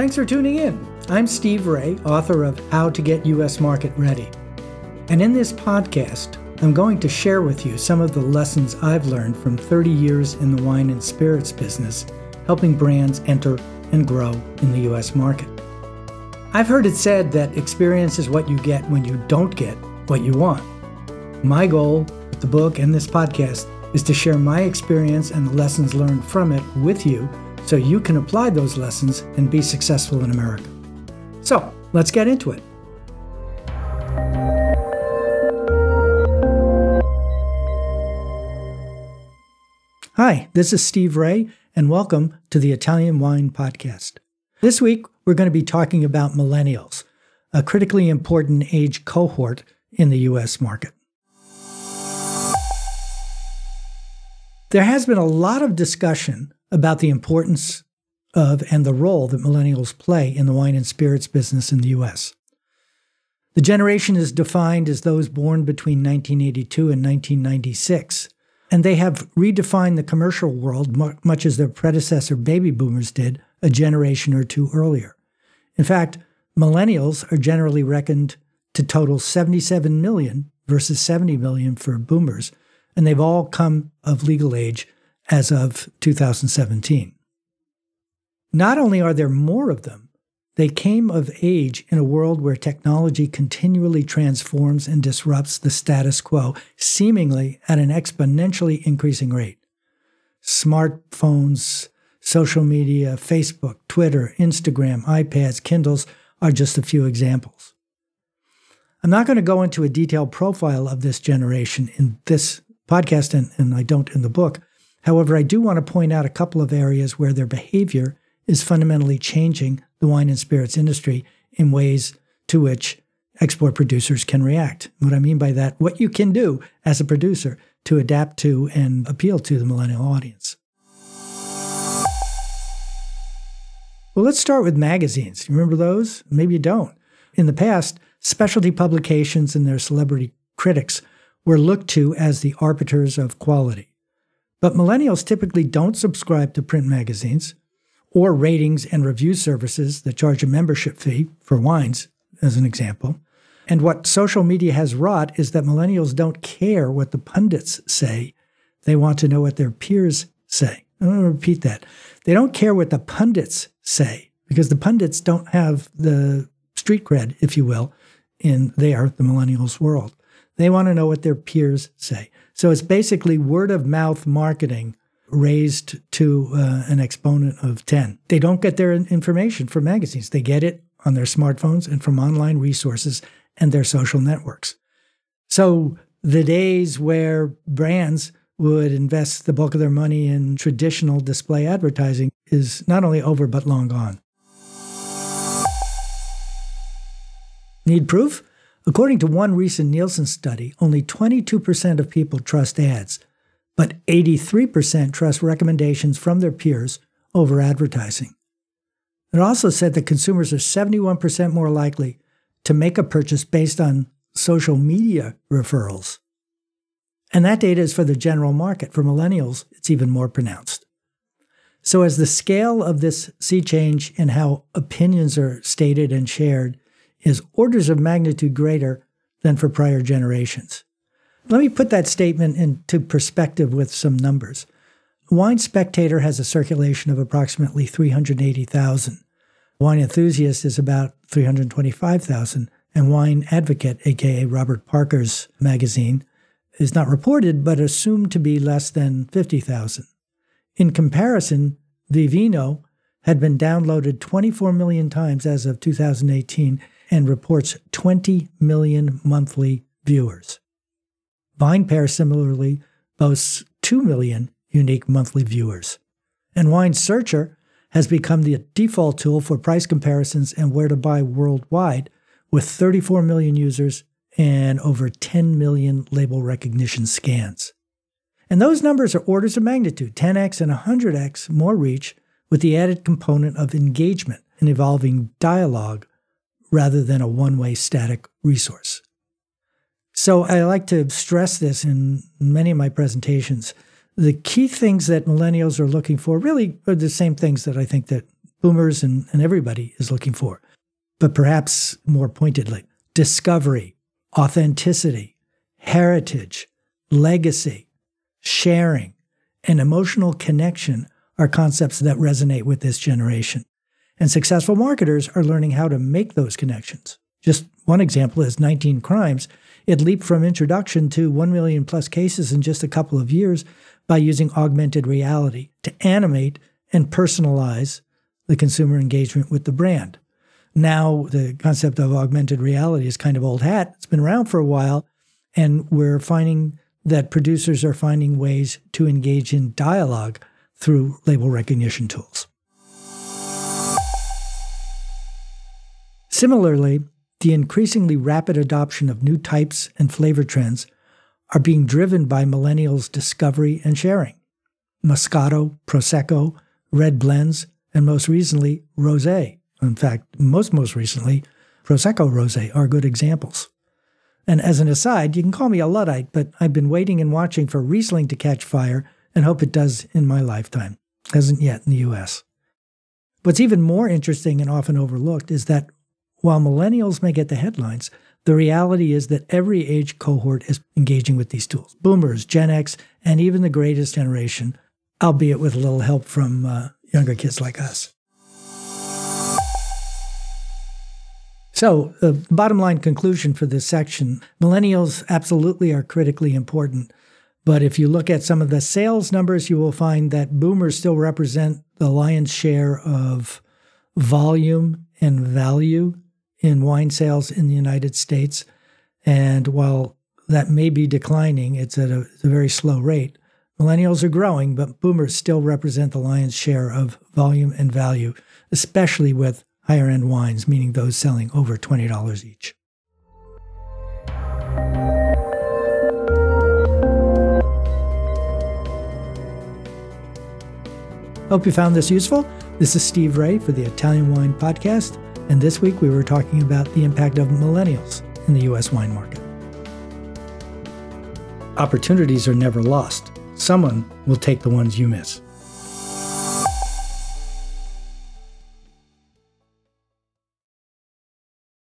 Thanks for tuning in. I'm Steve Raye, author of How to Get U.S. Market Ready. And in this podcast, I'm going to share with you some of the lessons I've learned from 30 years in the wine and spirits business, helping brands enter and grow in the U.S. market. I've heard it said that experience is what you get when you don't get what you want. My goal with the book and this podcast is to share my experience and the lessons learned from it with you so you can apply those lessons and be successful in America. So, let's get into it. Hi, this is Steve Raye, and welcome to the Italian Wine Podcast. This week, we're going to be talking about millennials, a critically important age cohort in the U.S. market. There has been a lot of discussion about the importance of and the role that millennials play in the wine and spirits business in the US. The generation is defined as those born between 1982 and 1996, and they have redefined the commercial world much as their predecessor baby boomers did a generation or two earlier. In fact, millennials are generally reckoned to total 77 million versus 70 million for boomers, and they've all come of legal age as of 2017. Not only are there more of them, they came of age in a world where technology continually transforms and disrupts the status quo, seemingly at an exponentially increasing rate. Smartphones, social media, Facebook, Twitter, Instagram, iPads, Kindles are just a few examples. I'm not going to go into a detailed profile of this generation in this podcast, and, and I don't in the book, However, I do want to point out a couple of areas where their behavior is fundamentally changing the wine and spirits industry in ways to which export producers can react. What I mean by that, what you can do as a producer to adapt to and appeal to the millennial audience. Well, let's start with magazines. You remember those? Maybe you don't. In the past, specialty publications and their celebrity critics were looked to as the arbiters of quality. But millennials typically don't subscribe to print magazines or ratings and review services that charge a membership fee for wines, as an example. And what social media has wrought is that millennials don't care what the pundits say. They want to know what their peers say. I'm going to repeat that. They don't care what the pundits say because the pundits don't have the street cred, if you will, in their, the millennials' world. They want to know what their peers say. So it's basically word of mouth marketing raised to uh, an exponent of 10. They don't get their information from magazines, they get it on their smartphones and from online resources and their social networks. So the days where brands would invest the bulk of their money in traditional display advertising is not only over, but long gone. Need proof? According to one recent Nielsen study, only 22% of people trust ads, but 83% trust recommendations from their peers over advertising. It also said that consumers are 71% more likely to make a purchase based on social media referrals. And that data is for the general market. For millennials, it's even more pronounced. So, as the scale of this sea change in how opinions are stated and shared is orders of magnitude greater than for prior generations. Let me put that statement into perspective with some numbers. Wine Spectator has a circulation of approximately 380,000. Wine Enthusiast is about 325,000, and Wine Advocate, aka Robert Parker's magazine, is not reported but assumed to be less than 50,000. In comparison, Vivino had been downloaded 24 million times as of 2018 and reports 20 million monthly viewers. VinePair similarly boasts 2 million unique monthly viewers. And Wine Searcher has become the default tool for price comparisons and where to buy worldwide, with 34 million users and over 10 million label recognition scans. And those numbers are orders of magnitude 10x and 100x more reach, with the added component of engagement and evolving dialogue rather than a one way static resource. So I like to stress this in many of my presentations. The key things that millennials are looking for really are the same things that I think that boomers and, and everybody is looking for. But perhaps more pointedly, discovery, authenticity, heritage, legacy, sharing, and emotional connection are concepts that resonate with this generation. And successful marketers are learning how to make those connections. Just one example is 19 Crimes. It leaped from introduction to 1 million plus cases in just a couple of years by using augmented reality to animate and personalize the consumer engagement with the brand. Now, the concept of augmented reality is kind of old hat. It's been around for a while, and we're finding that producers are finding ways to engage in dialogue through label recognition tools. Similarly, the increasingly rapid adoption of new types and flavor trends are being driven by millennials' discovery and sharing. Moscato, Prosecco, red blends, and most recently, rosé. In fact, most most recently, Prosecco rosé are good examples. And as an aside, you can call me a Luddite, but I've been waiting and watching for Riesling to catch fire and hope it does in my lifetime. Hasn't yet in the US. What's even more interesting and often overlooked is that while millennials may get the headlines, the reality is that every age cohort is engaging with these tools boomers, Gen X, and even the greatest generation, albeit with a little help from uh, younger kids like us. So, the bottom line conclusion for this section millennials absolutely are critically important. But if you look at some of the sales numbers, you will find that boomers still represent the lion's share of volume and value in wine sales in the United States. And while that may be declining, it's at a, a very slow rate. Millennials are growing, but boomers still represent the lion's share of volume and value, especially with higher end wines, meaning those selling over $20 each. Hope you found this useful. This is Steve Raye for the Italian Wine Podcast, and this week we were talking about the impact of millennials in the U.S. wine market. Opportunities are never lost. Someone will take the ones you miss.